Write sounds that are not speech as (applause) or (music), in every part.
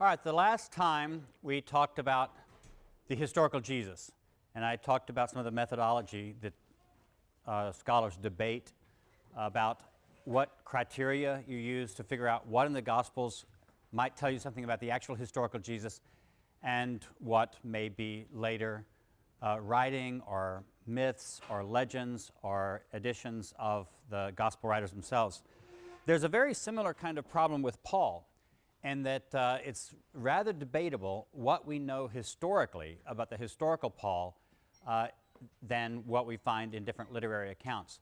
All right, the last time we talked about the historical Jesus, and I talked about some of the methodology that uh, scholars debate about what criteria you use to figure out what in the Gospels might tell you something about the actual historical Jesus and what may be later uh, writing or myths or legends or additions of the Gospel writers themselves. There's a very similar kind of problem with Paul and that uh, it's rather debatable what we know historically about the historical Paul uh, than what we find in different literary accounts.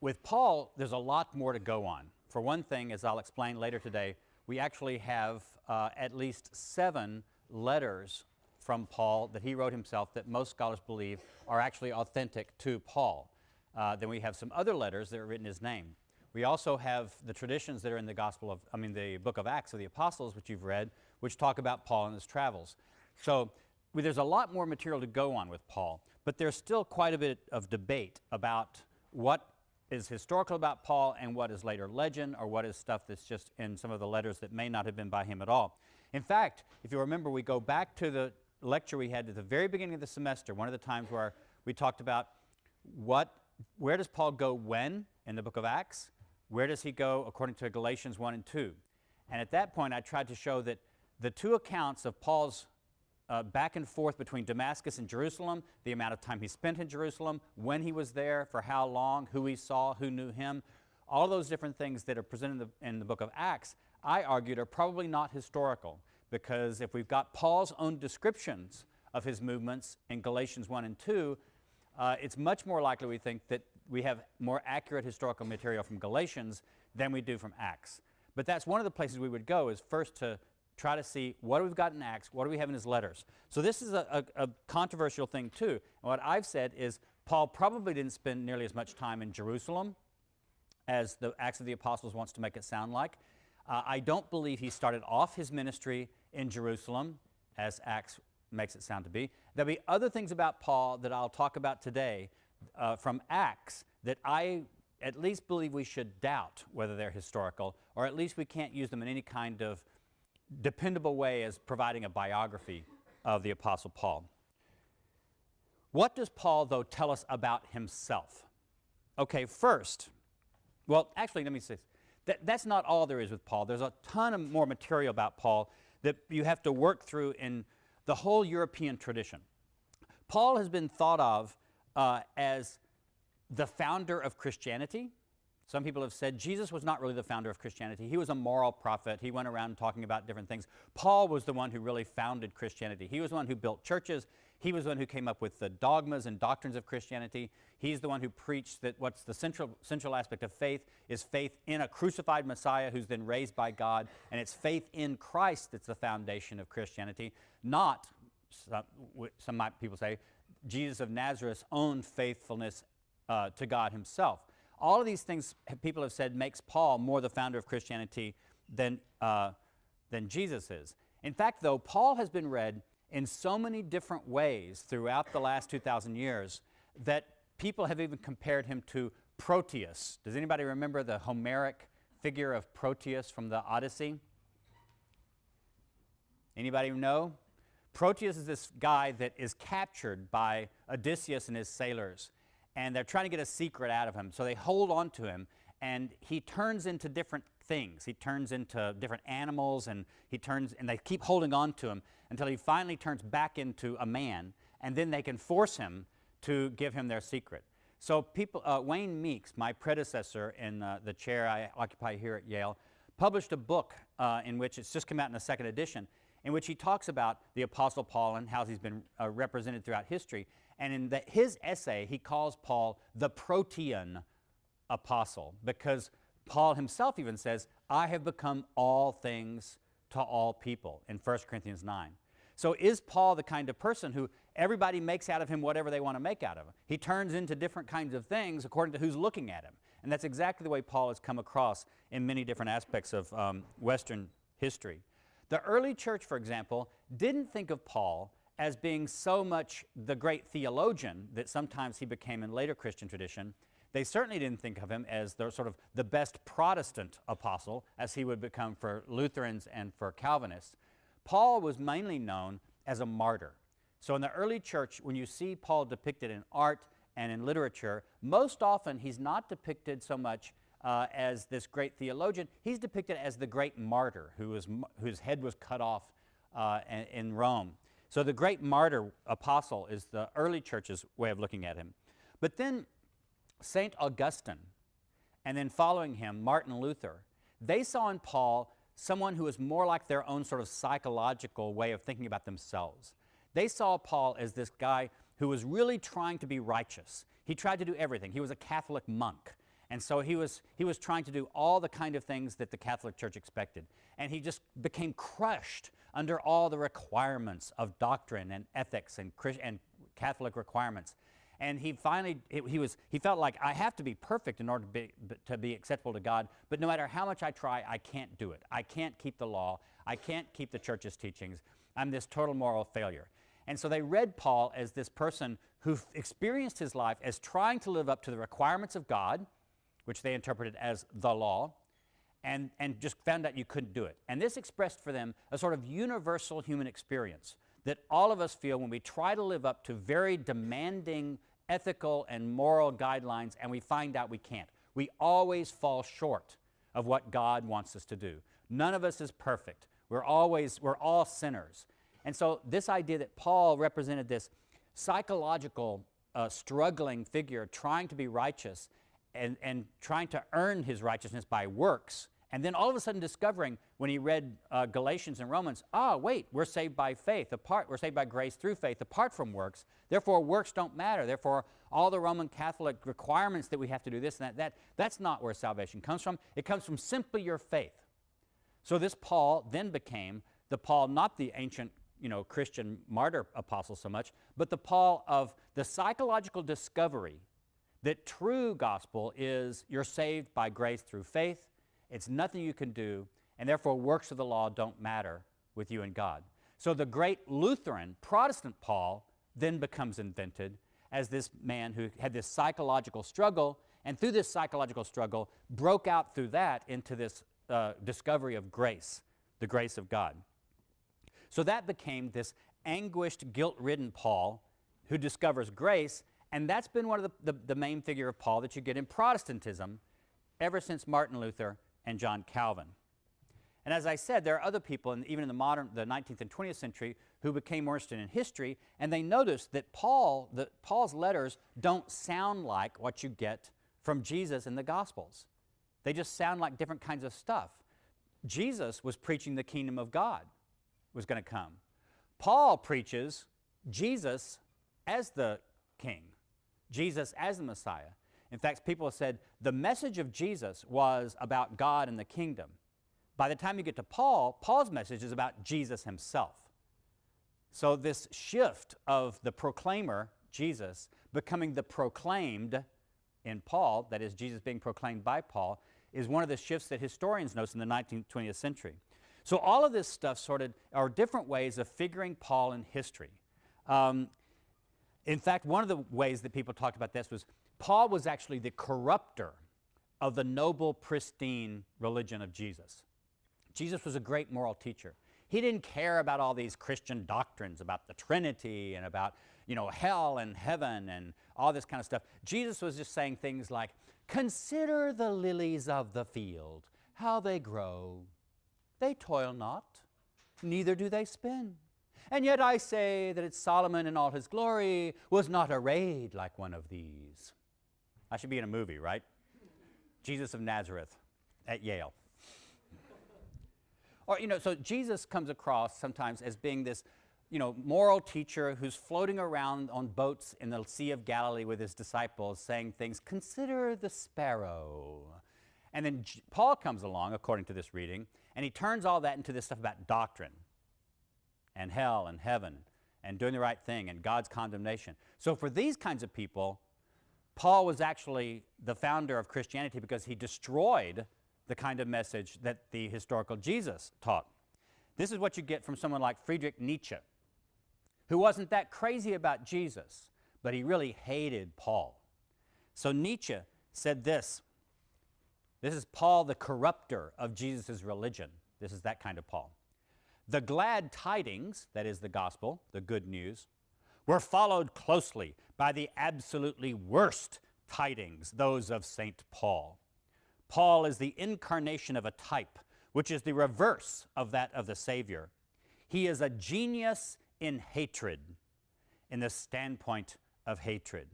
With Paul, there's a lot more to go on. For one thing, as I'll explain later today, we actually have uh, at least seven letters from Paul that he wrote himself that most scholars believe are actually authentic to Paul. Uh, then we have some other letters that are written his name. We also have the traditions that are in the Gospel of, I mean, the book of Acts of the Apostles, which you've read, which talk about Paul and his travels. So there's a lot more material to go on with Paul, but there's still quite a bit of debate about what is historical about Paul and what is later legend or what is stuff that's just in some of the letters that may not have been by him at all. In fact, if you remember, we go back to the lecture we had at the very beginning of the semester, one of the times where we talked about what, where does Paul go when in the book of Acts? Where does he go according to Galatians 1 and 2? And at that point, I tried to show that the two accounts of Paul's uh, back and forth between Damascus and Jerusalem, the amount of time he spent in Jerusalem, when he was there, for how long, who he saw, who knew him, all those different things that are presented in the, in the book of Acts, I argued are probably not historical because if we've got Paul's own descriptions of his movements in Galatians 1 and 2, uh, it's much more likely we think that we have more accurate historical material from Galatians than we do from Acts. But that's one of the places we would go is first to try to see what we've got in Acts, what do we have in his letters. So this is a, a, a controversial thing too. And what I've said is Paul probably didn't spend nearly as much time in Jerusalem as the Acts of the Apostles wants to make it sound like. Uh, I don't believe he started off his ministry in Jerusalem, as Acts makes it sound to be. There'll be other things about Paul that I'll talk about today uh, from Acts that I at least believe we should doubt whether they're historical, or at least we can't use them in any kind of dependable way as providing a biography of the Apostle Paul. What does Paul, though, tell us about himself? Okay, first, well, actually, let me say that that's not all there is with Paul. There's a ton of more material about Paul that you have to work through in the whole European tradition. Paul has been thought of uh, as the founder of Christianity. Some people have said Jesus was not really the founder of Christianity. He was a moral prophet. He went around talking about different things. Paul was the one who really founded Christianity. He was the one who built churches. He was the one who came up with the dogmas and doctrines of Christianity. He's the one who preached that what's the central, central aspect of faith is faith in a crucified Messiah who's been raised by God. And it's faith in Christ that's the foundation of Christianity, not, some, some people say, Jesus of Nazareth's own faithfulness uh, to God himself. All of these things people have said makes Paul more the founder of Christianity than, uh, than Jesus is. In fact, though, Paul has been read in so many different ways throughout the last 2,000 years that people have even compared him to Proteus. Does anybody remember the Homeric figure of Proteus from the Odyssey? Anybody know? Proteus is this guy that is captured by Odysseus and his sailors, and they're trying to get a secret out of him. So they hold on to him, and he turns into different things. He turns into different animals, and he turns, and they keep holding on to him until he finally turns back into a man, and then they can force him to give him their secret. So people, uh, Wayne Meeks, my predecessor in uh, the chair I occupy here at Yale, published a book uh, in which it's just come out in the second edition, in which he talks about the Apostle Paul and how he's been uh, represented throughout history. And in the, his essay, he calls Paul the Protean apostle because Paul himself even says, I have become all things to all people in 1 Corinthians 9. So is Paul the kind of person who everybody makes out of him whatever they want to make out of him? He turns into different kinds of things according to who's looking at him. And that's exactly the way Paul has come across in many different aspects of um, Western history. The early church, for example, didn't think of Paul as being so much the great theologian that sometimes he became in later Christian tradition. They certainly didn't think of him as the sort of the best Protestant apostle, as he would become for Lutherans and for Calvinists. Paul was mainly known as a martyr. So in the early church, when you see Paul depicted in art and in literature, most often he's not depicted so much uh, as this great theologian. He's depicted as the great martyr who was, whose head was cut off uh, in Rome. So the great martyr apostle is the early church's way of looking at him. But then St. Augustine, and then following him, Martin Luther, they saw in Paul someone who was more like their own sort of psychological way of thinking about themselves. They saw Paul as this guy who was really trying to be righteous. He tried to do everything. He was a Catholic monk. And so he was, he was trying to do all the kind of things that the Catholic Church expected. And he just became crushed under all the requirements of doctrine and ethics and, and Catholic requirements. And he finally, he, was, he felt like, I have to be perfect in order to be, to be acceptable to God, but no matter how much I try, I can't do it. I can't keep the law. I can't keep the church's teachings. I'm this total moral failure. And so they read Paul as this person who experienced his life as trying to live up to the requirements of God, which they interpreted as the law, and, and just found out you couldn't do it. And this expressed for them a sort of universal human experience that all of us feel when we try to live up to very demanding ethical and moral guidelines and we find out we can't. We always fall short of what God wants us to do. None of us is perfect. We're always, we're all sinners. And so this idea that Paul represented this psychological uh, struggling figure trying to be righteous and, and trying to earn his righteousness by works and then all of a sudden discovering when he read uh, Galatians and Romans, ah, wait, we're saved by faith, apart, we're saved by grace through faith, apart from works. Therefore, works don't matter. Therefore, all the Roman Catholic requirements that we have to do this and that, that that's not where salvation comes from. It comes from simply your faith. So this Paul then became the Paul, not the ancient you know, Christian martyr apostle so much, but the Paul of the psychological discovery that true gospel is you're saved by grace through faith it's nothing you can do, and therefore works of the law don't matter with you and God. So the great Lutheran Protestant Paul then becomes invented as this man who had this psychological struggle, and through this psychological struggle, broke out through that into this uh, discovery of grace, the grace of God. So that became this anguished, guilt ridden Paul who discovers grace, and that's been one of the, the, the main figure of Paul that you get in Protestantism ever since Martin Luther and John Calvin. And as I said, there are other people, in, even in the modern, the 19th and 20th century, who became more interested in history, and they noticed that Paul, the, Paul's letters don't sound like what you get from Jesus in the Gospels. They just sound like different kinds of stuff. Jesus was preaching the kingdom of God was going to come. Paul preaches Jesus as the king, Jesus as the Messiah. In fact, people said the message of Jesus was about God and the kingdom. By the time you get to Paul, Paul's message is about Jesus himself. So, this shift of the proclaimer, Jesus, becoming the proclaimed in Paul, that is, Jesus being proclaimed by Paul, is one of the shifts that historians notice in the 19th, 20th century. So, all of this stuff sort of are different ways of figuring Paul in history. Um, in fact, one of the ways that people talked about this was Paul was actually the corrupter of the noble, pristine religion of Jesus. Jesus was a great moral teacher. He didn't care about all these Christian doctrines about the Trinity and about, you know, hell and heaven and all this kind of stuff. Jesus was just saying things like, Consider the lilies of the field, how they grow. They toil not, neither do they spin. And yet I say that Solomon in all his glory was not arrayed like one of these. I should be in a movie, right? Jesus of Nazareth at Yale. Or, you know, so Jesus comes across sometimes as being this, you know, moral teacher who's floating around on boats in the Sea of Galilee with his disciples saying things, consider the sparrow. And then J- Paul comes along, according to this reading, and he turns all that into this stuff about doctrine and hell and heaven and doing the right thing and God's condemnation. So for these kinds of people, Paul was actually the founder of Christianity because he destroyed the kind of message that the historical Jesus taught. This is what you get from someone like Friedrich Nietzsche, who wasn't that crazy about Jesus, but he really hated Paul. So Nietzsche said this this is Paul, the corrupter of Jesus' religion. This is that kind of Paul. The glad tidings, that is the gospel, the good news, were followed closely by the absolutely worst tidings, those of St. Paul. Paul is the incarnation of a type, which is the reverse of that of the Savior. He is a genius in hatred, in the standpoint of hatred.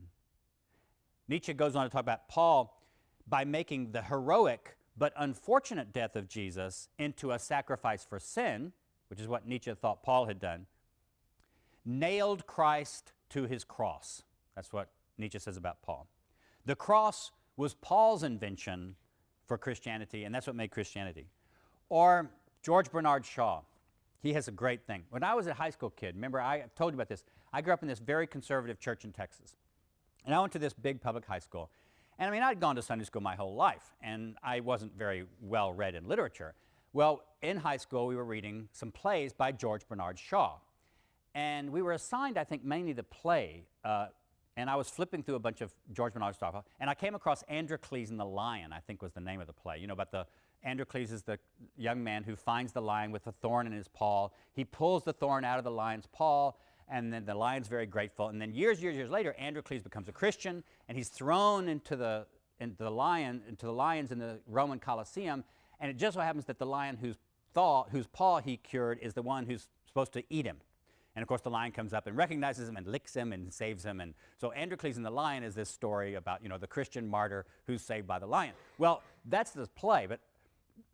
Nietzsche goes on to talk about Paul by making the heroic but unfortunate death of Jesus into a sacrifice for sin, which is what Nietzsche thought Paul had done, nailed Christ to his cross. That's what Nietzsche says about Paul. The cross was Paul's invention for Christianity, and that's what made Christianity. Or George Bernard Shaw. He has a great thing. When I was a high school kid, remember I told you about this, I grew up in this very conservative church in Texas. And I went to this big public high school. And I mean, I'd gone to Sunday school my whole life, and I wasn't very well read in literature. Well, in high school, we were reading some plays by George Bernard Shaw. And we were assigned, I think, mainly the play. Uh, and I was flipping through a bunch of George Bernard Shaw, and I came across Androcles and the Lion, I think was the name of the play. You know, about the Androcles is the young man who finds the lion with a thorn in his paw. He pulls the thorn out of the lion's paw, and then the lion's very grateful. And then years, years, years later, Androcles becomes a Christian, and he's thrown into the into the lion into the lions in the Roman Colosseum. And it just so happens that the lion whose thaw, whose paw he cured is the one who's supposed to eat him. And of course, the lion comes up and recognizes him and licks him and saves him. And so Androcles and the lion is this story about you know the Christian martyr who's saved by the lion. Well, that's the play, but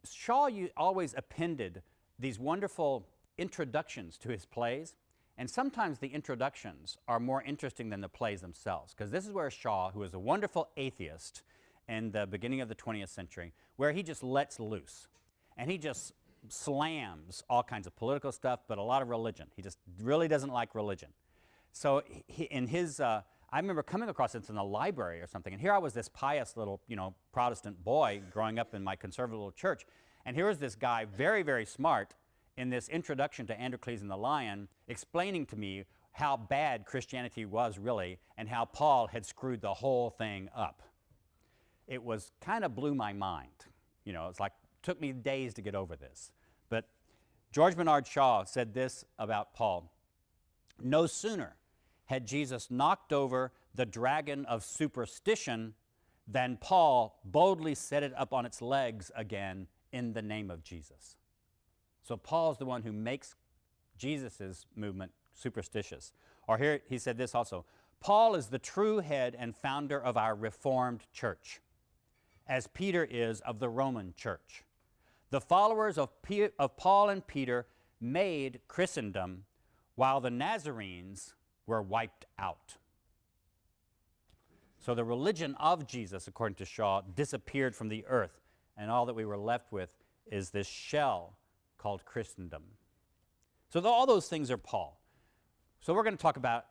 Shaw always appended these wonderful introductions to his plays and sometimes the introductions are more interesting than the plays themselves, because this is where Shaw, who is a wonderful atheist in the beginning of the 20th century, where he just lets loose. And he just slams all kinds of political stuff, but a lot of religion. He just really doesn't like religion. So he, in his, uh, I remember coming across this in the library or something, and here I was this pious little, you know, Protestant boy growing up in my conservative little church, and here was this guy, very, very smart, in this introduction to Androcles and the Lion, explaining to me how bad Christianity was really and how Paul had screwed the whole thing up. It was kind of blew my mind. You know, it's like, took me days to get over this. But George Bernard Shaw said this about Paul No sooner had Jesus knocked over the dragon of superstition than Paul boldly set it up on its legs again in the name of Jesus. So Paul's the one who makes Jesus' movement superstitious. Or here he said this also Paul is the true head and founder of our Reformed church, as Peter is of the Roman church. The followers of, of Paul and Peter made Christendom, while the Nazarenes were wiped out. So the religion of Jesus, according to Shaw, disappeared from the earth, and all that we were left with is this shell called Christendom. So all those things are Paul. So we're going to talk about,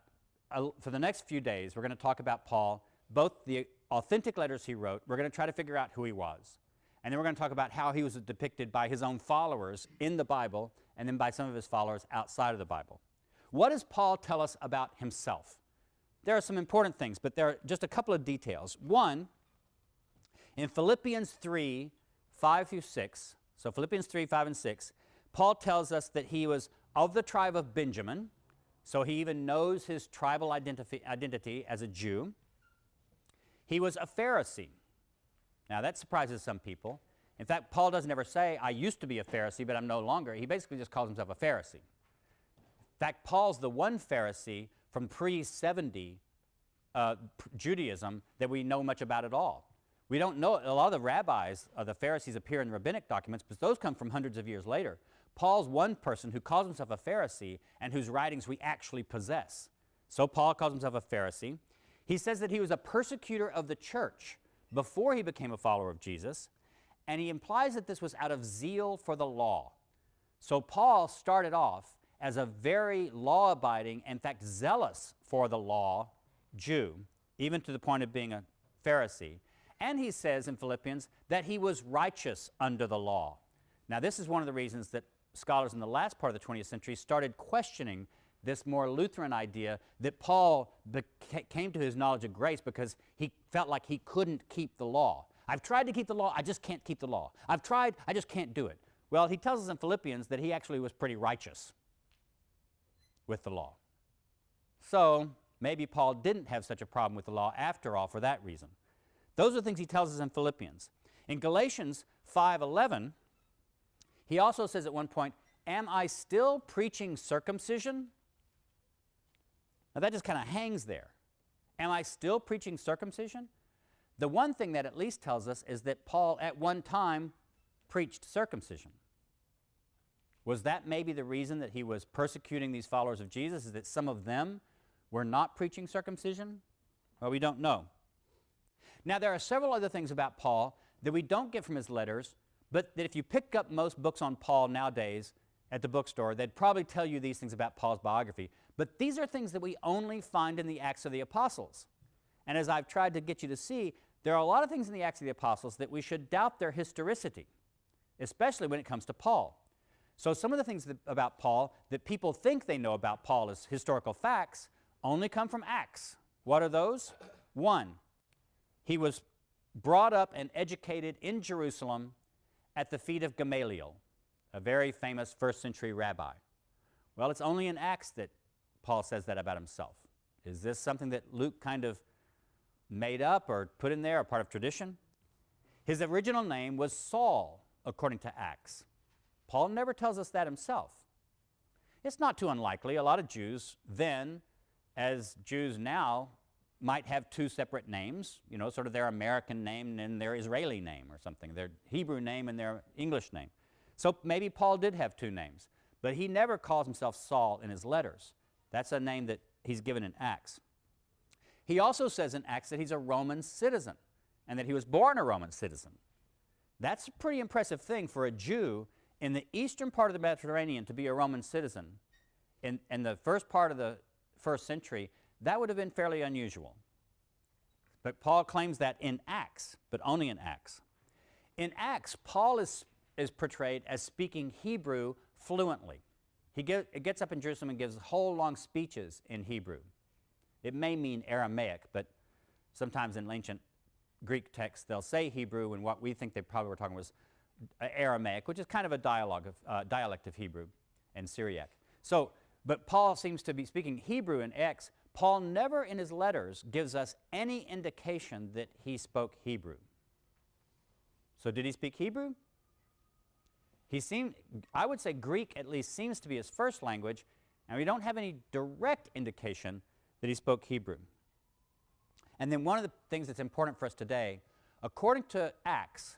uh, for the next few days, we're going to talk about Paul, both the authentic letters he wrote, we're going to try to figure out who he was. And then we're going to talk about how he was depicted by his own followers in the Bible and then by some of his followers outside of the Bible. What does Paul tell us about himself? There are some important things, but there are just a couple of details. One, in Philippians 3 5 through 6, so Philippians 3 5 and 6, Paul tells us that he was of the tribe of Benjamin, so he even knows his tribal identity, identity as a Jew. He was a Pharisee. Now that surprises some people. In fact, Paul doesn't ever say, I used to be a Pharisee, but I'm no longer. He basically just calls himself a Pharisee. In fact, Paul's the one Pharisee from pre 70 uh, Judaism that we know much about at all. We don't know, a lot of the rabbis, uh, the Pharisees appear in rabbinic documents, but those come from hundreds of years later. Paul's one person who calls himself a Pharisee and whose writings we actually possess. So Paul calls himself a Pharisee. He says that he was a persecutor of the church before he became a follower of Jesus, and he implies that this was out of zeal for the law. So Paul started off as a very law abiding, in fact, zealous for the law Jew, even to the point of being a Pharisee. And he says in Philippians that he was righteous under the law. Now, this is one of the reasons that scholars in the last part of the 20th century started questioning this more Lutheran idea that Paul came to his knowledge of grace because he felt like he couldn't keep the law. I've tried to keep the law, I just can't keep the law. I've tried, I just can't do it. Well, he tells us in Philippians that he actually was pretty righteous with the law. So maybe Paul didn't have such a problem with the law after all for that reason. Those are things he tells us in Philippians. In Galatians 5:11, he also says at one point, "Am I still preaching circumcision?" Now that just kind of hangs there. Am I still preaching circumcision? The one thing that at least tells us is that Paul at one time preached circumcision. Was that maybe the reason that he was persecuting these followers of Jesus, is that some of them were not preaching circumcision? Well, we don't know. Now, there are several other things about Paul that we don't get from his letters, but that if you pick up most books on Paul nowadays at the bookstore, they'd probably tell you these things about Paul's biography. But these are things that we only find in the Acts of the Apostles. And as I've tried to get you to see, there are a lot of things in the Acts of the Apostles that we should doubt their historicity, especially when it comes to Paul. So, some of the things that, about Paul that people think they know about Paul as historical facts only come from Acts. What are those? One, he was brought up and educated in Jerusalem at the feet of Gamaliel, a very famous first century rabbi. Well, it's only in Acts that Paul says that about himself. Is this something that Luke kind of made up or put in there, a part of tradition? His original name was Saul, according to Acts. Paul never tells us that himself. It's not too unlikely. A lot of Jews then, as Jews now, might have two separate names, you know, sort of their American name and their Israeli name or something, their Hebrew name and their English name. So maybe Paul did have two names, but he never calls himself Saul in his letters. That's a name that he's given in Acts. He also says in Acts that he's a Roman citizen and that he was born a Roman citizen. That's a pretty impressive thing for a Jew in the eastern part of the Mediterranean to be a Roman citizen. In, in the first part of the first century, that would have been fairly unusual. But Paul claims that in Acts, but only in Acts. In Acts, Paul is, is portrayed as speaking Hebrew fluently. He get, gets up in Jerusalem and gives whole long speeches in Hebrew. It may mean Aramaic, but sometimes in ancient Greek texts they'll say Hebrew, and what we think they probably were talking was Aramaic, which is kind of a dialogue of, uh, dialect of Hebrew and Syriac. So, but Paul seems to be speaking Hebrew in Acts. Paul never in his letters gives us any indication that he spoke Hebrew. So, did he speak Hebrew? He seemed, I would say Greek at least seems to be his first language, and we don't have any direct indication that he spoke Hebrew. And then one of the things that's important for us today, according to Acts,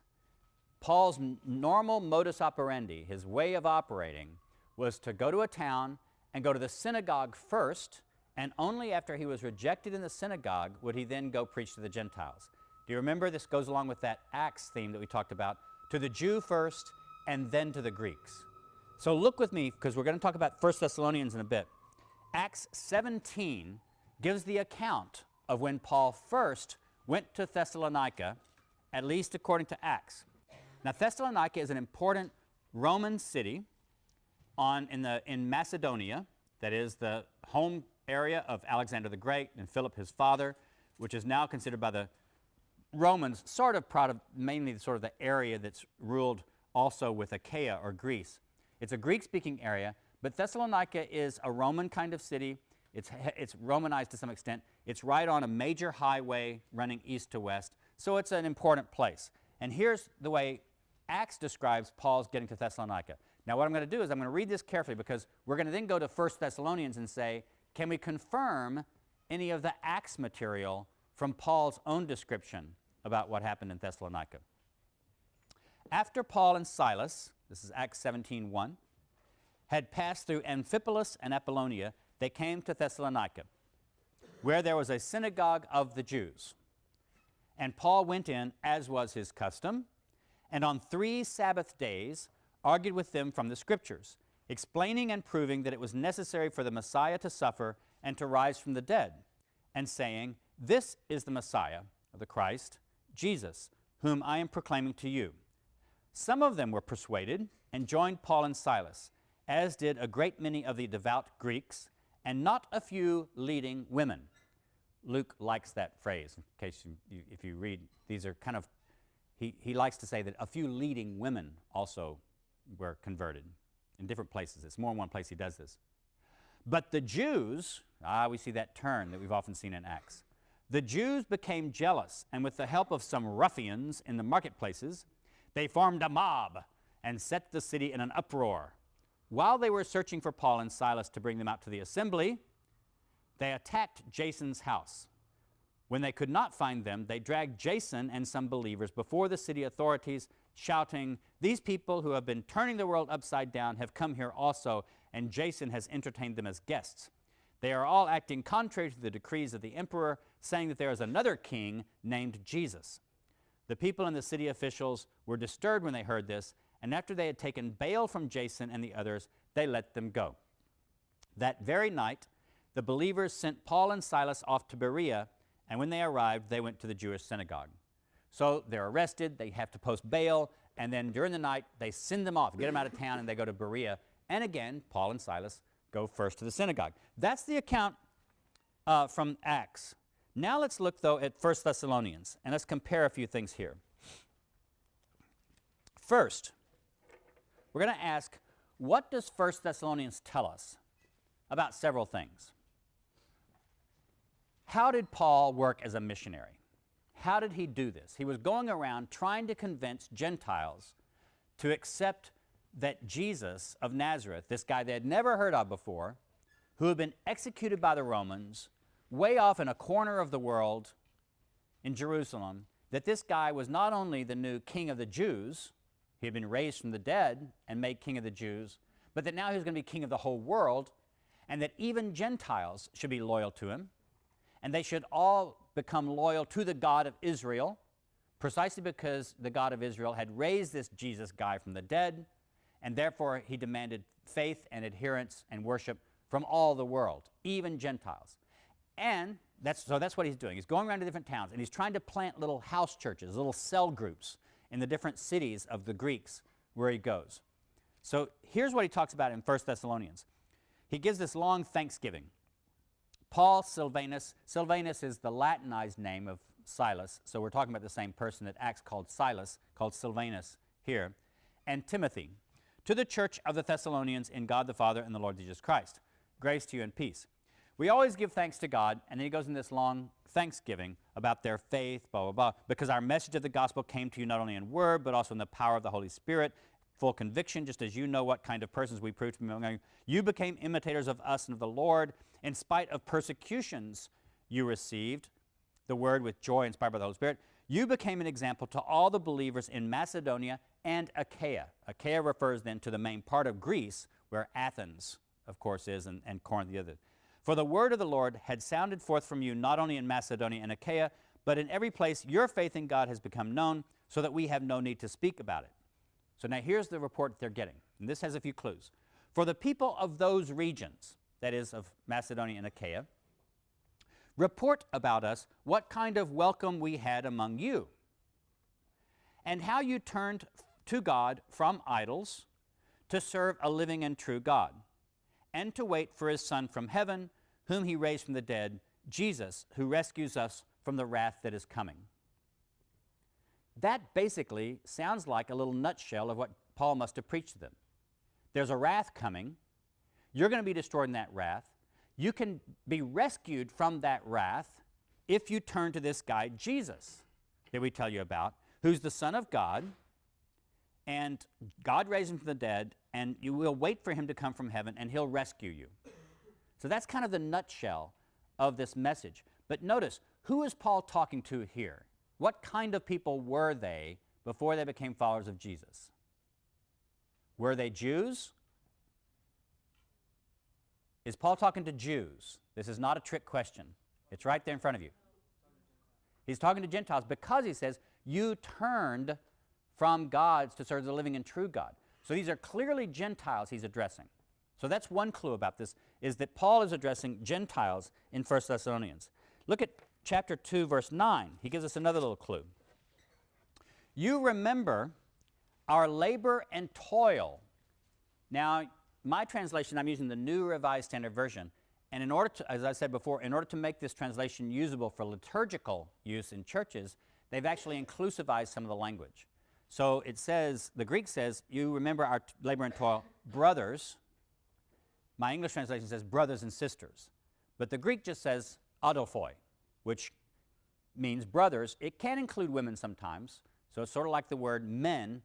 Paul's normal modus operandi, his way of operating, was to go to a town and go to the synagogue first, and only after he was rejected in the synagogue would he then go preach to the Gentiles. Do you remember this goes along with that Acts theme that we talked about? To the Jew first, and then to the Greeks. So look with me, because we're going to talk about 1 Thessalonians in a bit. Acts 17 gives the account of when Paul first went to Thessalonica, at least according to Acts. Now, Thessalonica is an important Roman city on, in, the, in Macedonia, that is the home area of Alexander the Great and Philip his father, which is now considered by the Romans sort of proud of mainly sort of the area that's ruled also with Achaia or Greece. It's a Greek speaking area, but Thessalonica is a Roman kind of city. It's, it's Romanized to some extent. It's right on a major highway running east to west, so it's an important place. And here's the way Acts describes Paul's getting to Thessalonica. Now, what I'm going to do is I'm going to read this carefully because we're going to then go to 1 Thessalonians and say, can we confirm any of the Acts material from Paul's own description about what happened in Thessalonica? After Paul and Silas, this is Acts 17:1, had passed through Amphipolis and Apollonia, they came to Thessalonica, where there was a synagogue of the Jews. And Paul went in, as was his custom, and on three Sabbath days argued with them from the Scriptures, explaining and proving that it was necessary for the Messiah to suffer and to rise from the dead, and saying, This is the Messiah, the Christ, Jesus, whom I am proclaiming to you. Some of them were persuaded and joined Paul and Silas, as did a great many of the devout Greeks, and not a few leading women. Luke likes that phrase, in case you, if you read, these are kind of, he, he likes to say that a few leading women also were converted in different places. It's more than one place he does this. But the Jews, ah, we see that turn that we've often seen in Acts. The Jews became jealous, and with the help of some ruffians in the marketplaces, they formed a mob and set the city in an uproar. While they were searching for Paul and Silas to bring them out to the assembly, they attacked Jason's house. When they could not find them, they dragged Jason and some believers before the city authorities, shouting, These people who have been turning the world upside down have come here also, and Jason has entertained them as guests. They are all acting contrary to the decrees of the emperor, saying that there is another king named Jesus. The people and the city officials were disturbed when they heard this, and after they had taken bail from Jason and the others, they let them go. That very night, the believers sent Paul and Silas off to Berea, and when they arrived, they went to the Jewish synagogue. So they're arrested, they have to post bail, and then during the night, they send them off, get them out of town, and they go to Berea. And again, Paul and Silas go first to the synagogue. That's the account uh, from Acts. Now let's look, though, at 1 Thessalonians, and let's compare a few things here. First, we're going to ask, what does 1 Thessalonians tell us about several things? How did Paul work as a missionary? How did he do this? He was going around trying to convince Gentiles to accept that Jesus of Nazareth, this guy they had never heard of before, who had been executed by the Romans way off in a corner of the world in Jerusalem, that this guy was not only the new king of the Jews, he had been raised from the dead and made king of the Jews, but that now he was going to be king of the whole world, and that even Gentiles should be loyal to him, and they should all become loyal to the God of Israel, precisely because the God of Israel had raised this Jesus guy from the dead and therefore he demanded faith and adherence and worship from all the world, even Gentiles. And that's, so that's what he's doing. He's going around to different towns and he's trying to plant little house churches, little cell groups in the different cities of the Greeks where he goes. So here's what he talks about in 1 Thessalonians. He gives this long thanksgiving. Paul Silvanus, Silvanus is the Latinized name of Silas, so we're talking about the same person that Acts called Silas, called Silvanus here, and Timothy to the church of the Thessalonians in God the Father and the Lord Jesus Christ. Grace to you and peace. We always give thanks to God, and then he goes in this long thanksgiving about their faith, blah, blah, blah, because our message of the gospel came to you not only in word, but also in the power of the Holy Spirit, full conviction, just as you know what kind of persons we proved to be among you. You became imitators of us and of the Lord, in spite of persecutions you received, the word with joy inspired by the Holy Spirit. You became an example to all the believers in Macedonia and Achaia. Achaia refers then to the main part of Greece, where Athens, of course, is, and, and Corinth the other. For the word of the Lord had sounded forth from you not only in Macedonia and Achaia, but in every place your faith in God has become known, so that we have no need to speak about it. So now here's the report they're getting, and this has a few clues. For the people of those regions, that is, of Macedonia and Achaia, report about us what kind of welcome we had among you, and how you turned to God from idols to serve a living and true God, and to wait for his Son from heaven, whom he raised from the dead, Jesus, who rescues us from the wrath that is coming. That basically sounds like a little nutshell of what Paul must have preached to them. There's a wrath coming. You're going to be destroyed in that wrath. You can be rescued from that wrath if you turn to this guy, Jesus, that we tell you about, who's the Son of God, and God raised him from the dead, and you will wait for him to come from heaven, and he'll rescue you. So that's kind of the nutshell of this message. But notice, who is Paul talking to here? What kind of people were they before they became followers of Jesus? Were they Jews? Is Paul talking to Jews? This is not a trick question. It's right there in front of you. He's talking to Gentiles because he says, You turned from gods to serve the living and true God. So these are clearly Gentiles he's addressing. So that's one clue about this, is that Paul is addressing Gentiles in 1 Thessalonians. Look at chapter 2, verse 9. He gives us another little clue. You remember our labor and toil. Now, my translation, I'm using the New Revised Standard Version. And in order to, as I said before, in order to make this translation usable for liturgical use in churches, they've actually inclusivized some of the language. So it says, the Greek says, you remember our labor and toil, brothers. My English translation says brothers and sisters. But the Greek just says adelphoi, which means brothers. It can include women sometimes. So it's sort of like the word men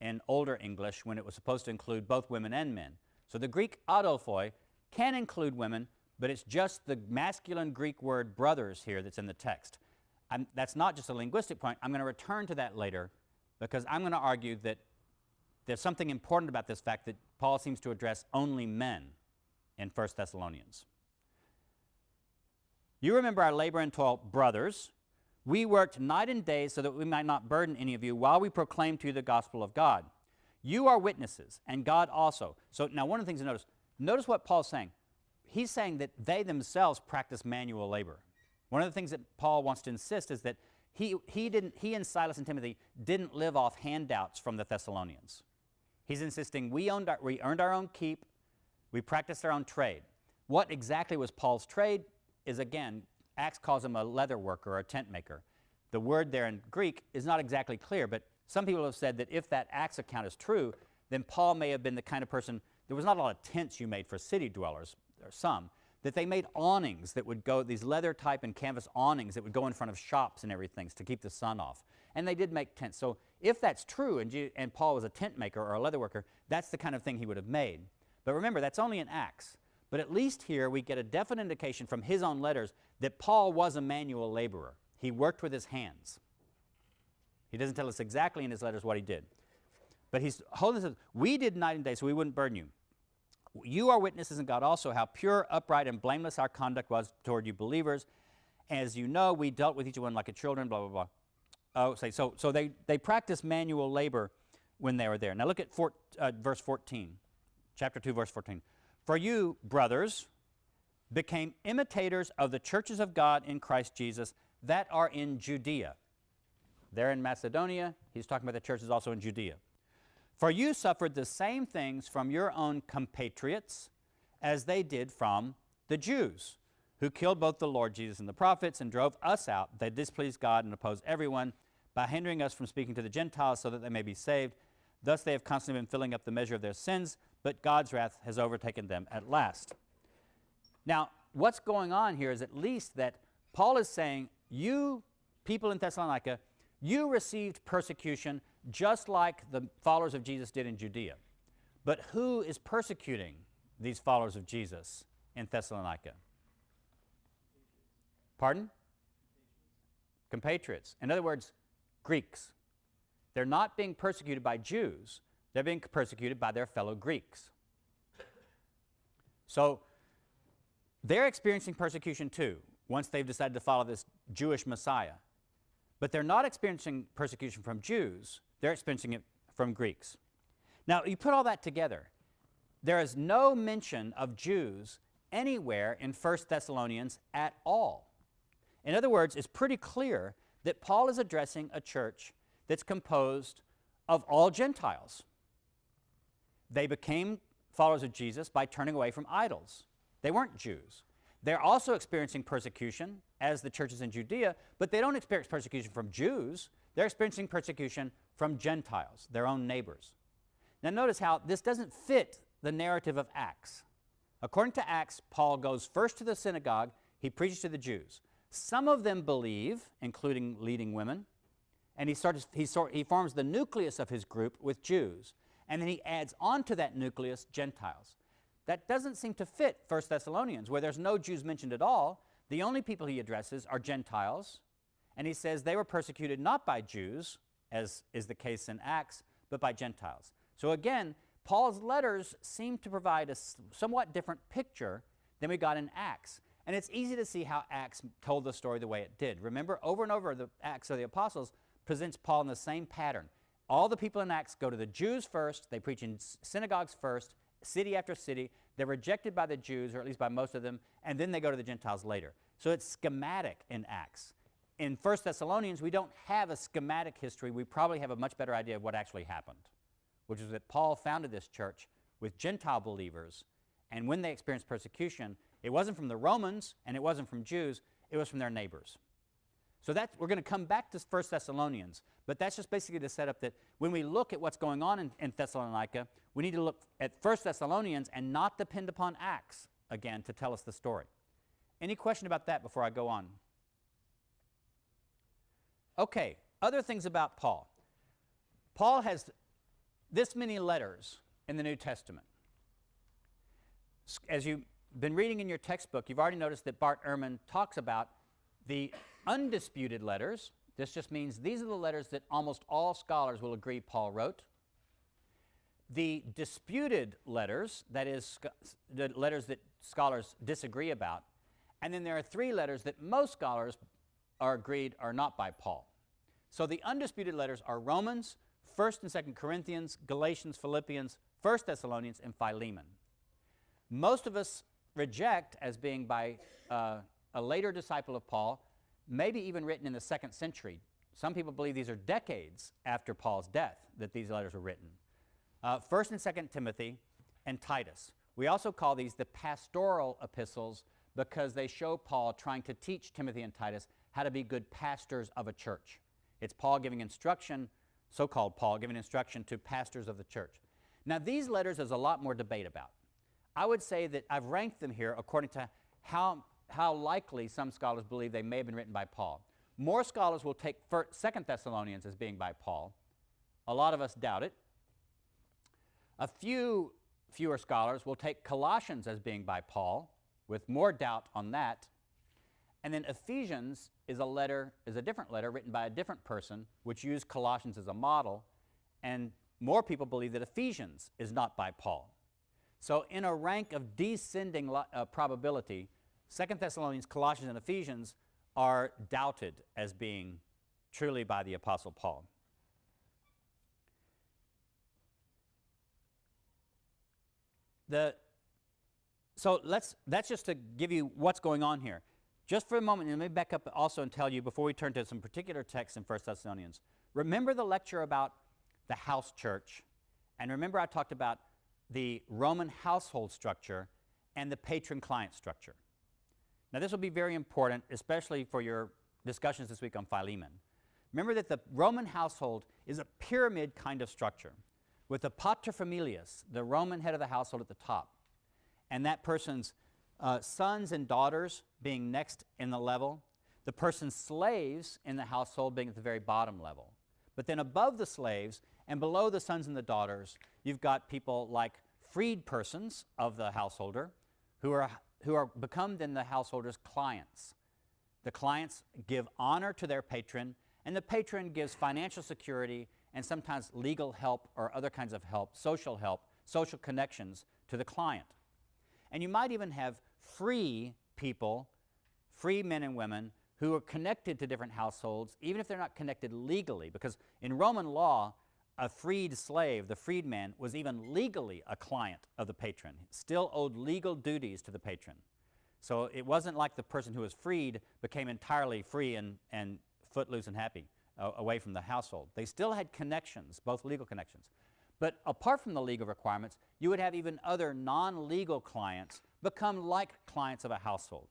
in older English when it was supposed to include both women and men. So the Greek adelphoi can include women, but it's just the masculine Greek word brothers here that's in the text. I'm, that's not just a linguistic point. I'm going to return to that later because I'm going to argue that there's something important about this fact that Paul seems to address only men in 1 Thessalonians. You remember our labor and toil, brothers. We worked night and day so that we might not burden any of you while we proclaimed to you the gospel of God. You are witnesses, and God also. So now, one of the things to notice notice what Paul's saying. He's saying that they themselves practice manual labor. One of the things that Paul wants to insist is that he, he, didn't, he and Silas and Timothy didn't live off handouts from the Thessalonians. He's insisting we, owned our, we earned our own keep, we practiced our own trade. What exactly was Paul's trade is, again, Acts calls him a leather worker or a tent maker. The word there in Greek is not exactly clear, but some people have said that if that Acts account is true, then Paul may have been the kind of person, there was not a lot of tents you made for city dwellers, or some, that they made awnings that would go, these leather type and canvas awnings that would go in front of shops and everything to keep the sun off. And they did make tents. So if that's true and, G- and Paul was a tent maker or a leather worker, that's the kind of thing he would have made. But remember, that's only in Acts. But at least here we get a definite indication from his own letters that Paul was a manual laborer. He worked with his hands. He doesn't tell us exactly in his letters what he did. But he's holding this, we did night and day so we wouldn't burden you. You are witnesses in God also how pure, upright, and blameless our conduct was toward you believers. As you know, we dealt with each one like a children, blah, blah, blah. Oh, say, so, so they, they practiced manual labor when they were there. Now look at four, uh, verse 14, chapter 2, verse 14. For you, brothers, became imitators of the churches of God in Christ Jesus that are in Judea. There in Macedonia, he's talking about the churches also in Judea. For you suffered the same things from your own compatriots as they did from the Jews, who killed both the Lord Jesus and the prophets and drove us out. They displeased God and opposed everyone by hindering us from speaking to the Gentiles so that they may be saved. Thus they have constantly been filling up the measure of their sins, but God's wrath has overtaken them at last. Now, what's going on here is at least that Paul is saying, You people in Thessalonica, you received persecution just like the followers of Jesus did in Judea. But who is persecuting these followers of Jesus in Thessalonica? Pardon? Compatriots. In other words, Greeks. They're not being persecuted by Jews, they're being persecuted by their fellow Greeks. So they're experiencing persecution too once they've decided to follow this Jewish Messiah. But they're not experiencing persecution from Jews, they're experiencing it from Greeks. Now, you put all that together, there is no mention of Jews anywhere in 1 Thessalonians at all. In other words, it's pretty clear that Paul is addressing a church that's composed of all Gentiles. They became followers of Jesus by turning away from idols. They weren't Jews. They're also experiencing persecution as the churches in Judea, but they don't experience persecution from Jews. They're experiencing persecution from Gentiles, their own neighbors. Now, notice how this doesn't fit the narrative of Acts. According to Acts, Paul goes first to the synagogue, he preaches to the Jews. Some of them believe, including leading women, and he, starts, he, sort, he forms the nucleus of his group with Jews, and then he adds onto that nucleus Gentiles. That doesn't seem to fit 1 Thessalonians, where there's no Jews mentioned at all. The only people he addresses are Gentiles, and he says they were persecuted not by Jews, as is the case in Acts, but by Gentiles. So again, Paul's letters seem to provide a somewhat different picture than we got in Acts. And it's easy to see how Acts told the story the way it did. Remember, over and over, the Acts of the Apostles presents Paul in the same pattern. All the people in Acts go to the Jews first, they preach in synagogues first, city after city. They're rejected by the Jews, or at least by most of them, and then they go to the Gentiles later. So it's schematic in Acts in 1 Thessalonians, we don't have a schematic history. We probably have a much better idea of what actually happened, which is that Paul founded this church with Gentile believers, and when they experienced persecution, it wasn't from the Romans and it wasn't from Jews, it was from their neighbors. So that we're going to come back to 1 Thessalonians, but that's just basically to set up that when we look at what's going on in, in Thessalonica, we need to look at 1 Thessalonians and not depend upon Acts again to tell us the story. Any question about that before I go on? Okay, other things about Paul. Paul has this many letters in the New Testament. As you've been reading in your textbook, you've already noticed that Bart Ehrman talks about the undisputed letters. This just means these are the letters that almost all scholars will agree Paul wrote. The disputed letters, that is, the letters that scholars disagree about. And then there are three letters that most scholars are agreed are not by Paul. So the undisputed letters are Romans, 1st and 2nd Corinthians, Galatians, Philippians, 1st Thessalonians, and Philemon. Most of us reject as being by uh, a later disciple of Paul, maybe even written in the second century. Some people believe these are decades after Paul's death that these letters were written. Uh, 1st and 2nd Timothy and Titus. We also call these the pastoral epistles because they show Paul trying to teach Timothy and Titus how to be good pastors of a church. It's Paul giving instruction, so called Paul, giving instruction to pastors of the church. Now, these letters there's a lot more debate about. I would say that I've ranked them here according to how, how likely some scholars believe they may have been written by Paul. More scholars will take Second Thessalonians as being by Paul. A lot of us doubt it. A few fewer scholars will take Colossians as being by Paul, with more doubt on that. And then Ephesians is a letter, is a different letter written by a different person, which used Colossians as a model. And more people believe that Ephesians is not by Paul. So in a rank of descending uh, probability, Second Thessalonians, Colossians, and Ephesians are doubted as being truly by the Apostle Paul. The, so let's, that's just to give you what's going on here. Just for a moment, let me back up also and tell you before we turn to some particular texts in 1 Thessalonians. Remember the lecture about the house church, and remember I talked about the Roman household structure and the patron client structure. Now, this will be very important, especially for your discussions this week on Philemon. Remember that the Roman household is a pyramid kind of structure with the paterfamilias, the Roman head of the household, at the top, and that person's uh, sons and daughters being next in the level, the person's slaves in the household being at the very bottom level. But then above the slaves and below the sons and the daughters, you've got people like freed persons of the householder who are, who are become then the householder's clients. The clients give honor to their patron, and the patron gives financial security and sometimes legal help or other kinds of help, social help, social connections to the client. And you might even have free people, free men and women, who are connected to different households, even if they're not connected legally. Because in Roman law, a freed slave, the freedman, was even legally a client of the patron, still owed legal duties to the patron. So it wasn't like the person who was freed became entirely free and, and footloose and happy uh, away from the household. They still had connections, both legal connections. But apart from the legal requirements, you would have even other non legal clients become like clients of a household.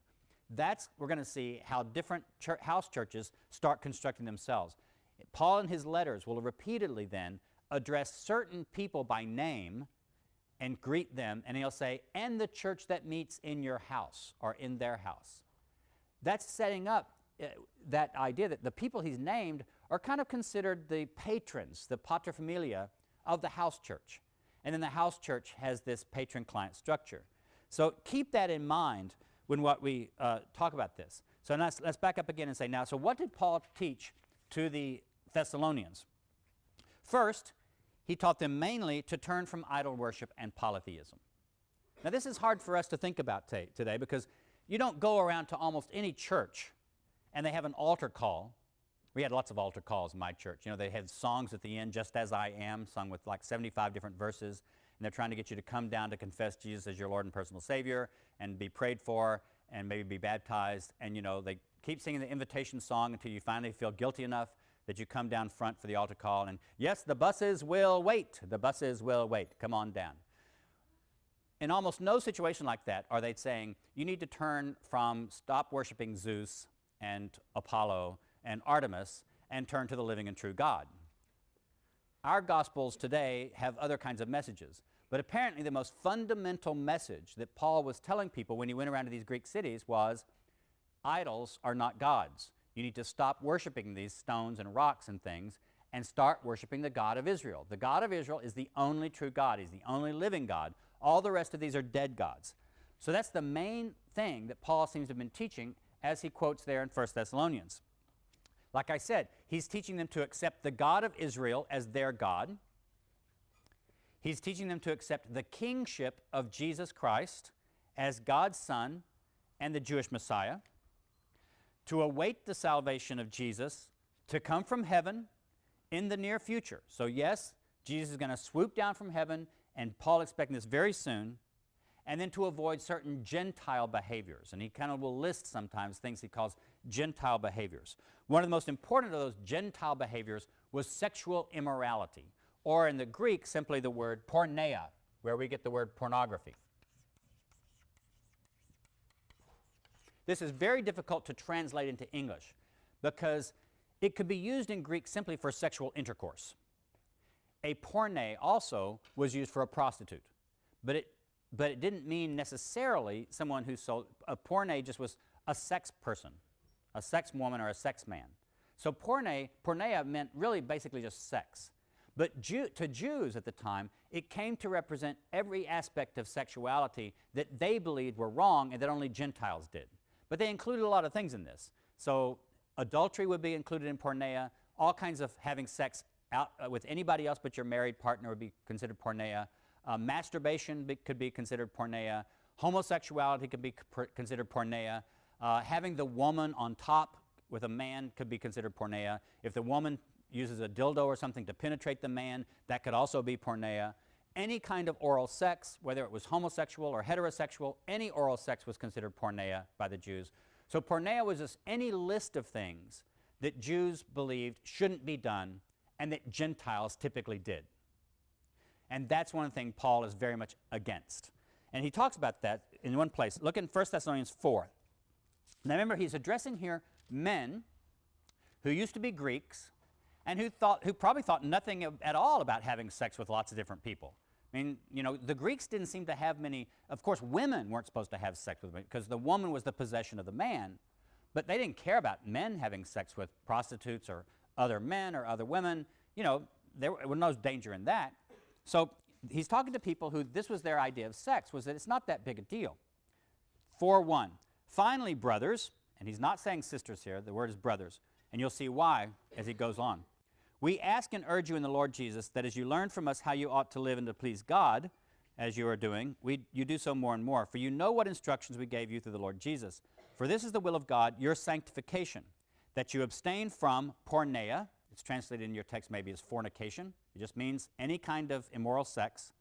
That's, we're going to see how different church, house churches start constructing themselves. Paul in his letters will repeatedly then address certain people by name and greet them, and he'll say, and the church that meets in your house or in their house. That's setting up uh, that idea that the people he's named are kind of considered the patrons, the paterfamilia of the house church. And then the house church has this patron client structure. So keep that in mind when what we uh, talk about this. So let's, let's back up again and say now, so what did Paul teach to the Thessalonians? First, he taught them mainly to turn from idol worship and polytheism. Now, this is hard for us to think about today because you don't go around to almost any church and they have an altar call we had lots of altar calls in my church. You know, they had songs at the end, Just As I Am, sung with like 75 different verses. And they're trying to get you to come down to confess Jesus as your Lord and personal Savior and be prayed for and maybe be baptized. And, you know, they keep singing the invitation song until you finally feel guilty enough that you come down front for the altar call. And yes, the buses will wait. The buses will wait. Come on down. In almost no situation like that are they saying, you need to turn from stop worshiping Zeus and Apollo and Artemis and turn to the living and true God. Our Gospels today have other kinds of messages, but apparently the most fundamental message that Paul was telling people when he went around to these Greek cities was idols are not gods. You need to stop worshiping these stones and rocks and things and start worshiping the God of Israel. The God of Israel is the only true God, He's the only living God. All the rest of these are dead gods. So that's the main thing that Paul seems to have been teaching as he quotes there in 1 Thessalonians. Like I said, he's teaching them to accept the God of Israel as their God. He's teaching them to accept the kingship of Jesus Christ as God's Son and the Jewish Messiah, to await the salvation of Jesus to come from heaven in the near future. So, yes, Jesus is going to swoop down from heaven, and Paul expecting this very soon, and then to avoid certain Gentile behaviors. And he kind of will list sometimes things he calls Gentile behaviors. One of the most important of those Gentile behaviors was sexual immorality, or in the Greek, simply the word porneia, where we get the word pornography. This is very difficult to translate into English because it could be used in Greek simply for sexual intercourse. A porne also was used for a prostitute, but it, but it didn't mean necessarily someone who sold. A porne just was a sex person, a sex woman or a sex man. So porne, porneia meant really basically just sex. But Jew, to Jews at the time, it came to represent every aspect of sexuality that they believed were wrong and that only Gentiles did. But they included a lot of things in this. So Adultery would be included in porneia. All kinds of having sex out, uh, with anybody else but your married partner would be considered porneia. Uh, masturbation be, could be considered porneia. Homosexuality could be considered porneia. Uh, having the woman on top with a man could be considered porneia. If the woman uses a dildo or something to penetrate the man, that could also be porneia. Any kind of oral sex, whether it was homosexual or heterosexual, any oral sex was considered porneia by the Jews. So porneia was just any list of things that Jews believed shouldn't be done and that Gentiles typically did. And that's one thing Paul is very much against. And he talks about that in one place. Look in 1 Thessalonians 4. Now remember, he's addressing here men who used to be Greeks and who, thought, who probably thought nothing at all about having sex with lots of different people. I mean, you know, the Greeks didn't seem to have many, of course, women weren't supposed to have sex with women because the woman was the possession of the man. But they didn't care about men having sex with prostitutes or other men or other women. You know, there was no danger in that. So he's talking to people who this was their idea of sex, was that it's not that big a deal. 4 1. Finally, brothers, and he's not saying sisters here, the word is brothers, and you'll see why as he goes on. We ask and urge you in the Lord Jesus that as you learn from us how you ought to live and to please God, as you are doing, we, you do so more and more. For you know what instructions we gave you through the Lord Jesus. For this is the will of God, your sanctification, that you abstain from porneia. It's translated in your text maybe as fornication. It just means any kind of immoral sex.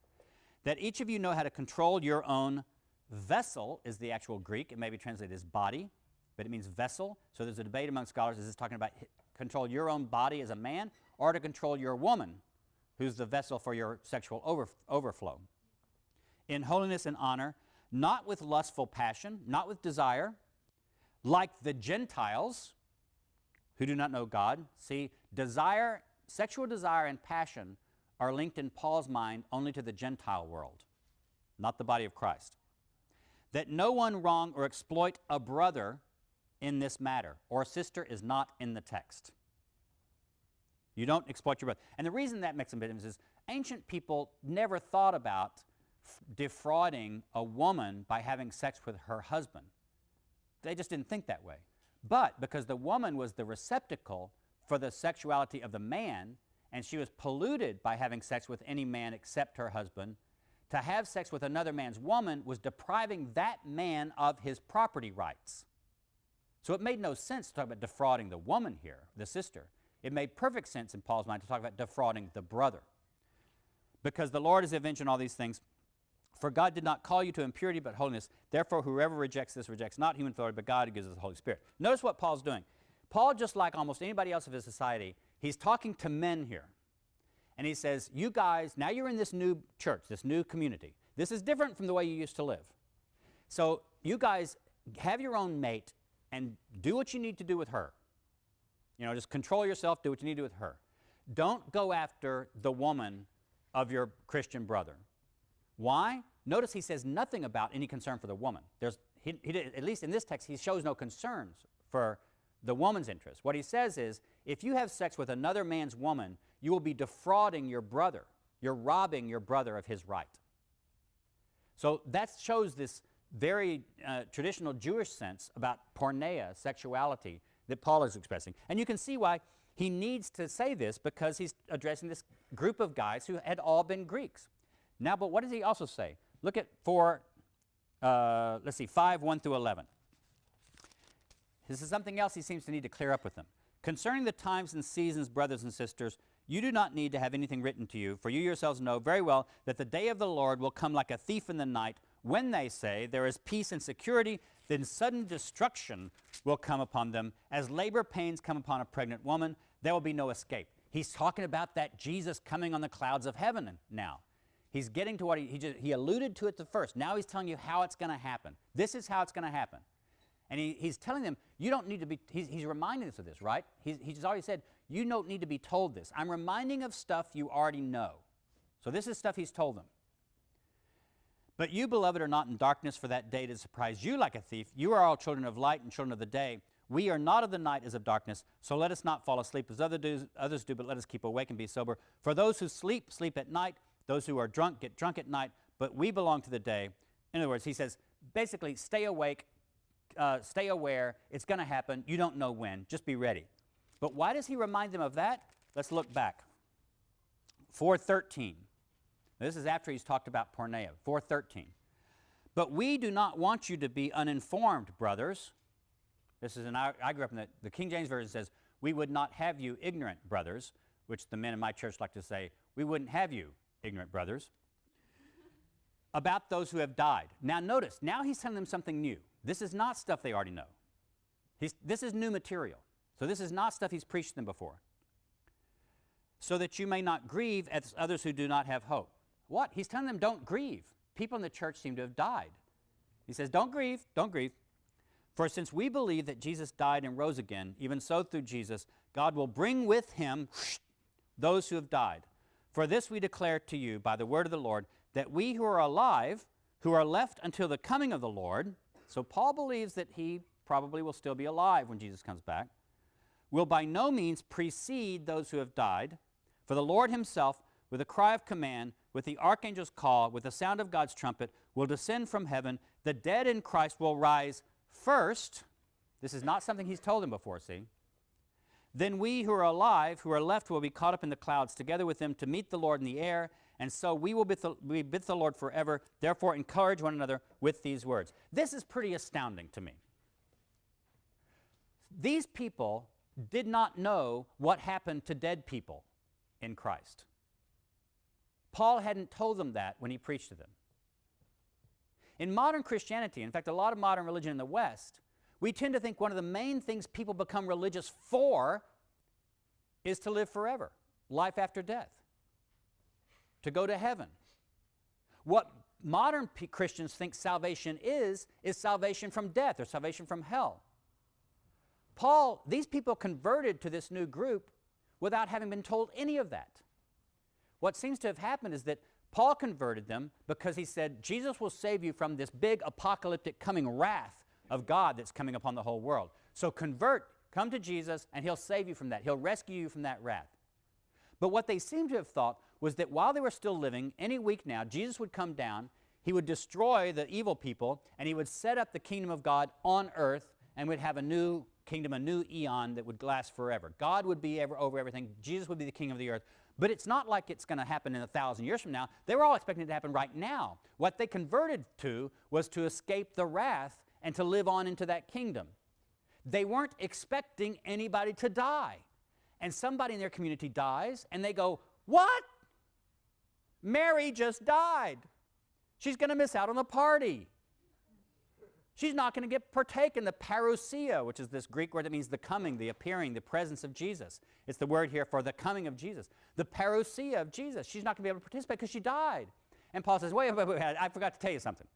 That each of you know how to control your own vessel, is the actual Greek. It may be translated as body, but it means vessel. So there's a debate among scholars is this talking about control your own body as a man or to control your woman, who's the vessel for your sexual over, overflow. In holiness and honor, not with lustful passion, not with desire, like the Gentiles who do not know God. See, desire, sexual desire and passion are linked in Paul's mind only to the Gentile world, not the body of Christ. That no one wrong or exploit a brother in this matter, or a sister is not in the text. You don't exploit your brother. And the reason that makes a difference is ancient people never thought about defrauding a woman by having sex with her husband. They just didn't think that way. But because the woman was the receptacle for the sexuality of the man, and she was polluted by having sex with any man except her husband, to have sex with another man's woman was depriving that man of his property rights. So it made no sense to talk about defrauding the woman here, the sister. It made perfect sense in Paul's mind to talk about defrauding the brother. Because the Lord is avenging all these things. For God did not call you to impurity but holiness. Therefore, whoever rejects this rejects not human authority but God who gives us the Holy Spirit. Notice what Paul's doing. Paul, just like almost anybody else of his society, he's talking to men here. And he says, You guys, now you're in this new church, this new community. This is different from the way you used to live. So, you guys have your own mate and do what you need to do with her. You know, just control yourself, do what you need to do with her. Don't go after the woman of your Christian brother. Why? Notice he says nothing about any concern for the woman. There's, he, he, at least in this text, he shows no concerns for the woman's interest. What he says is if you have sex with another man's woman, you will be defrauding your brother. You're robbing your brother of his right. So that shows this very uh, traditional Jewish sense about porneia, sexuality, that Paul is expressing. And you can see why he needs to say this because he's addressing this group of guys who had all been Greeks. Now, but what does he also say? Look at 4, uh, let's see, 5, 1 through 11. This is something else he seems to need to clear up with them. Concerning the times and seasons, brothers and sisters, you do not need to have anything written to you, for you yourselves know very well that the day of the Lord will come like a thief in the night, when they say there is peace and security, then sudden destruction will come upon them. As labor pains come upon a pregnant woman, there will be no escape. He's talking about that Jesus coming on the clouds of heaven now. He's getting to what he, he, just, he alluded to it the first. Now he's telling you how it's going to happen. This is how it's going to happen. And he, he's telling them, you don't need to be, he's, he's reminding us of this, right? He's, he's already said, you don't need to be told this. I'm reminding of stuff you already know. So this is stuff he's told them. But you, beloved, are not in darkness for that day to surprise you like a thief. You are all children of light and children of the day. We are not of the night as of darkness, so let us not fall asleep as other do, others do, but let us keep awake and be sober. For those who sleep, sleep at night. Those who are drunk, get drunk at night. But we belong to the day. In other words, he says, basically, stay awake, uh, stay aware. It's going to happen. You don't know when. Just be ready. But why does he remind them of that? Let's look back. 413. This is after he's talked about porneia. 413. But we do not want you to be uninformed, brothers. This is an, I, I grew up in the, the King James Version says, we would not have you ignorant, brothers, which the men in my church like to say, we wouldn't have you ignorant, brothers, about those who have died. Now notice, now he's telling them something new. This is not stuff they already know. He's, this is new material. So this is not stuff he's preached them before. So that you may not grieve as others who do not have hope. What? He's telling them don't grieve. People in the church seem to have died. He says, don't grieve, don't grieve. For since we believe that Jesus died and rose again, even so through Jesus, God will bring with him those who have died. For this we declare to you by the word of the Lord, that we who are alive, who are left until the coming of the Lord, so Paul believes that he probably will still be alive when Jesus comes back, will by no means precede those who have died. For the Lord himself, with a cry of command, with the archangel's call, with the sound of God's trumpet, will descend from heaven. The dead in Christ will rise first. This is not something he's told them before, see? Then we who are alive, who are left, will be caught up in the clouds together with them to meet the Lord in the air, and so we will be the, we with the Lord forever. Therefore, encourage one another with these words. This is pretty astounding to me. These people did not know what happened to dead people in Christ. Paul hadn't told them that when he preached to them. In modern Christianity, in fact, a lot of modern religion in the West, we tend to think one of the main things people become religious for is to live forever, life after death, to go to heaven. What modern P- Christians think salvation is, is salvation from death or salvation from hell. Paul, these people converted to this new group without having been told any of that. What seems to have happened is that Paul converted them because he said, Jesus will save you from this big apocalyptic coming wrath of God that's coming upon the whole world. So convert, come to Jesus, and he'll save you from that. He'll rescue you from that wrath. But what they seem to have thought was that while they were still living, any week now, Jesus would come down, he would destroy the evil people, and he would set up the kingdom of God on earth and would have a new kingdom, a new eon that would last forever. God would be ever, over everything. Jesus would be the king of the earth. But it's not like it's going to happen in a thousand years from now. They were all expecting it to happen right now. What they converted to was to escape the wrath and to live on into that kingdom. They weren't expecting anybody to die. And somebody in their community dies, and they go, What? Mary just died. She's going to miss out on the party. She's not going to get partake in the parousia, which is this Greek word that means the coming, the appearing, the presence of Jesus. It's the word here for the coming of Jesus. The parousia of Jesus. She's not going to be able to participate because she died. And Paul says, wait, wait, wait, wait, I forgot to tell you something.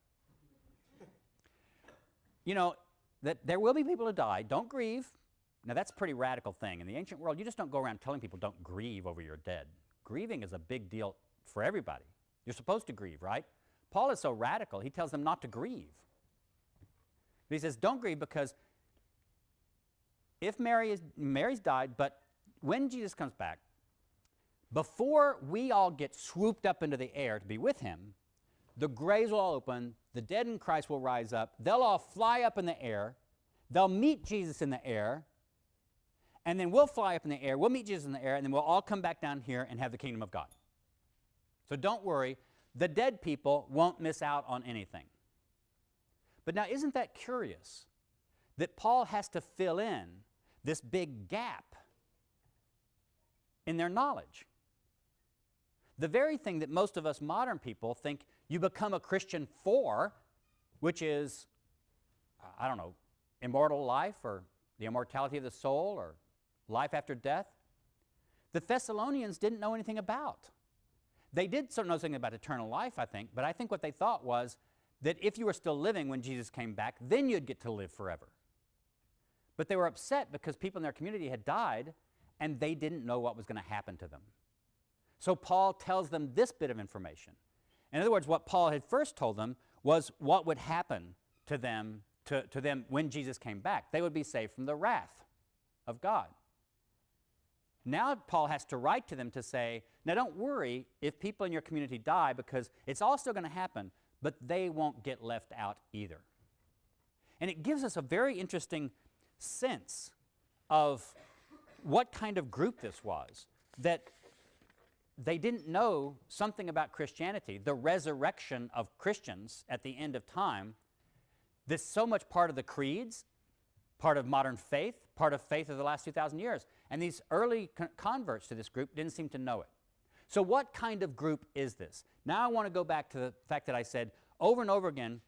you know, that there will be people who die. Don't grieve. Now, that's a pretty radical thing. In the ancient world, you just don't go around telling people don't grieve over your dead. Grieving is a big deal for everybody. You're supposed to grieve, right? Paul is so radical, he tells them not to grieve. But he says, don't grieve because if Mary is, Mary's died, but when Jesus comes back, before we all get swooped up into the air to be with him, the graves will all open, the dead in Christ will rise up, they'll all fly up in the air, they'll meet Jesus in the air, and then we'll fly up in the air, we'll meet Jesus in the air, and then we'll all come back down here and have the kingdom of God. So don't worry, the dead people won't miss out on anything. But now, isn't that curious that Paul has to fill in this big gap in their knowledge? The very thing that most of us modern people think you become a Christian for, which is, I don't know, immortal life or the immortality of the soul or life after death, the Thessalonians didn't know anything about. They did sort of know something about eternal life, I think, but I think what they thought was that if you were still living when Jesus came back, then you'd get to live forever. But they were upset because people in their community had died and they didn't know what was going to happen to them. So Paul tells them this bit of information. In other words, what Paul had first told them was what would happen to them, to, to them when Jesus came back. They would be saved from the wrath of God. Now, Paul has to write to them to say, now don't worry if people in your community die because it's all still going to happen, but they won't get left out either. And it gives us a very interesting sense of what kind of group this was. That they didn't know something about Christianity, the resurrection of Christians at the end of time. This so much part of the creeds, part of modern faith, part of faith of the last 2,000 years. And these early con- converts to this group didn't seem to know it. So, what kind of group is this? Now, I want to go back to the fact that I said over and over again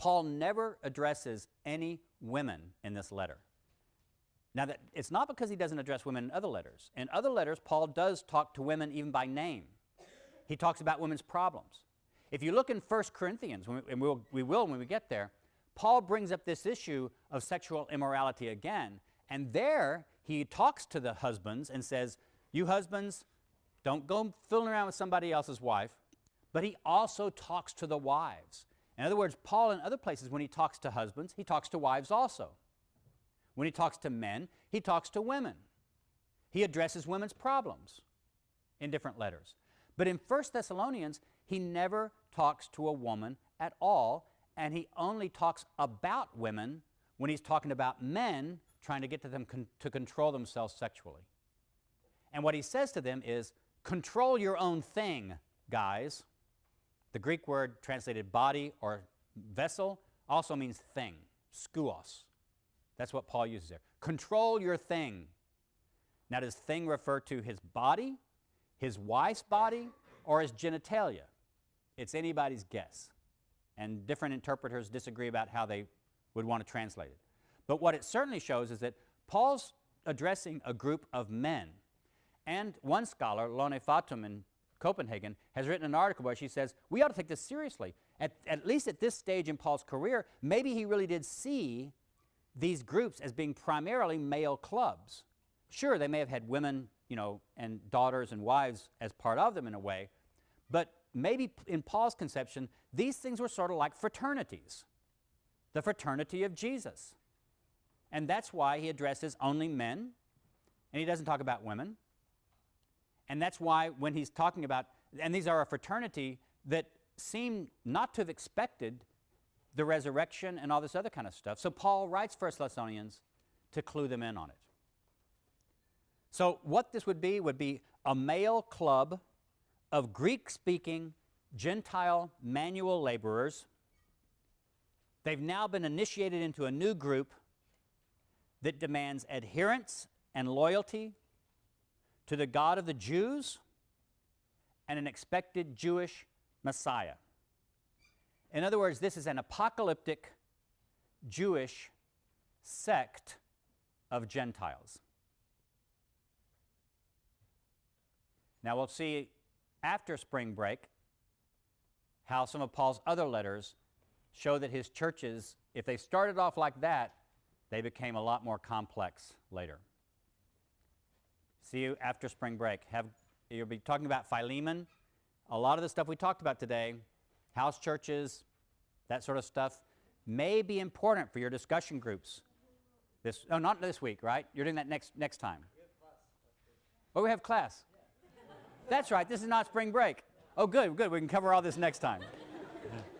Paul never addresses any women in this letter. Now, that, it's not because he doesn't address women in other letters. In other letters, Paul does talk to women even by name. He talks about women's problems. If you look in 1 Corinthians, and we'll, we will when we get there, Paul brings up this issue of sexual immorality again. And there he talks to the husbands and says, You husbands, don't go fooling around with somebody else's wife. But he also talks to the wives. In other words, Paul, in other places, when he talks to husbands, he talks to wives also. When he talks to men, he talks to women. He addresses women's problems in different letters. But in 1 Thessalonians, he never talks to a woman at all, and he only talks about women when he's talking about men trying to get to them con- to control themselves sexually. And what he says to them is, control your own thing, guys. The Greek word translated body or vessel also means thing, skeuos. That's what Paul uses there. Control your thing. Now, does thing refer to his body, his wife's body, or his genitalia? It's anybody's guess. And different interpreters disagree about how they would want to translate it. But what it certainly shows is that Paul's addressing a group of men. And one scholar, Lone Fatum in Copenhagen, has written an article where she says, we ought to take this seriously. At, at least at this stage in Paul's career, maybe he really did see these groups as being primarily male clubs. Sure, they may have had women, you know, and daughters and wives as part of them in a way, but maybe in Paul's conception, these things were sort of like fraternities, the fraternity of Jesus. And that's why he addresses only men, and he doesn't talk about women. And that's why when he's talking about, and these are a fraternity that seem not to have expected the resurrection and all this other kind of stuff. So Paul writes First Thessalonians to clue them in on it. So what this would be would be a male club of Greek-speaking Gentile manual laborers. They've now been initiated into a new group that demands adherence and loyalty to the God of the Jews and an expected Jewish Messiah. In other words, this is an apocalyptic Jewish sect of Gentiles. Now we'll see after spring break how some of Paul's other letters show that his churches, if they started off like that, They became a lot more complex later. See you after spring break. Have, you'll be talking about Philemon. A lot of the stuff we talked about today, house churches, that sort of stuff, may be important for your discussion groups. This, oh, not this week, right? You're doing that next, next time. Oh, we have class. That's right. This is not spring break. Oh, good, good. We can cover all this next time. (laughs)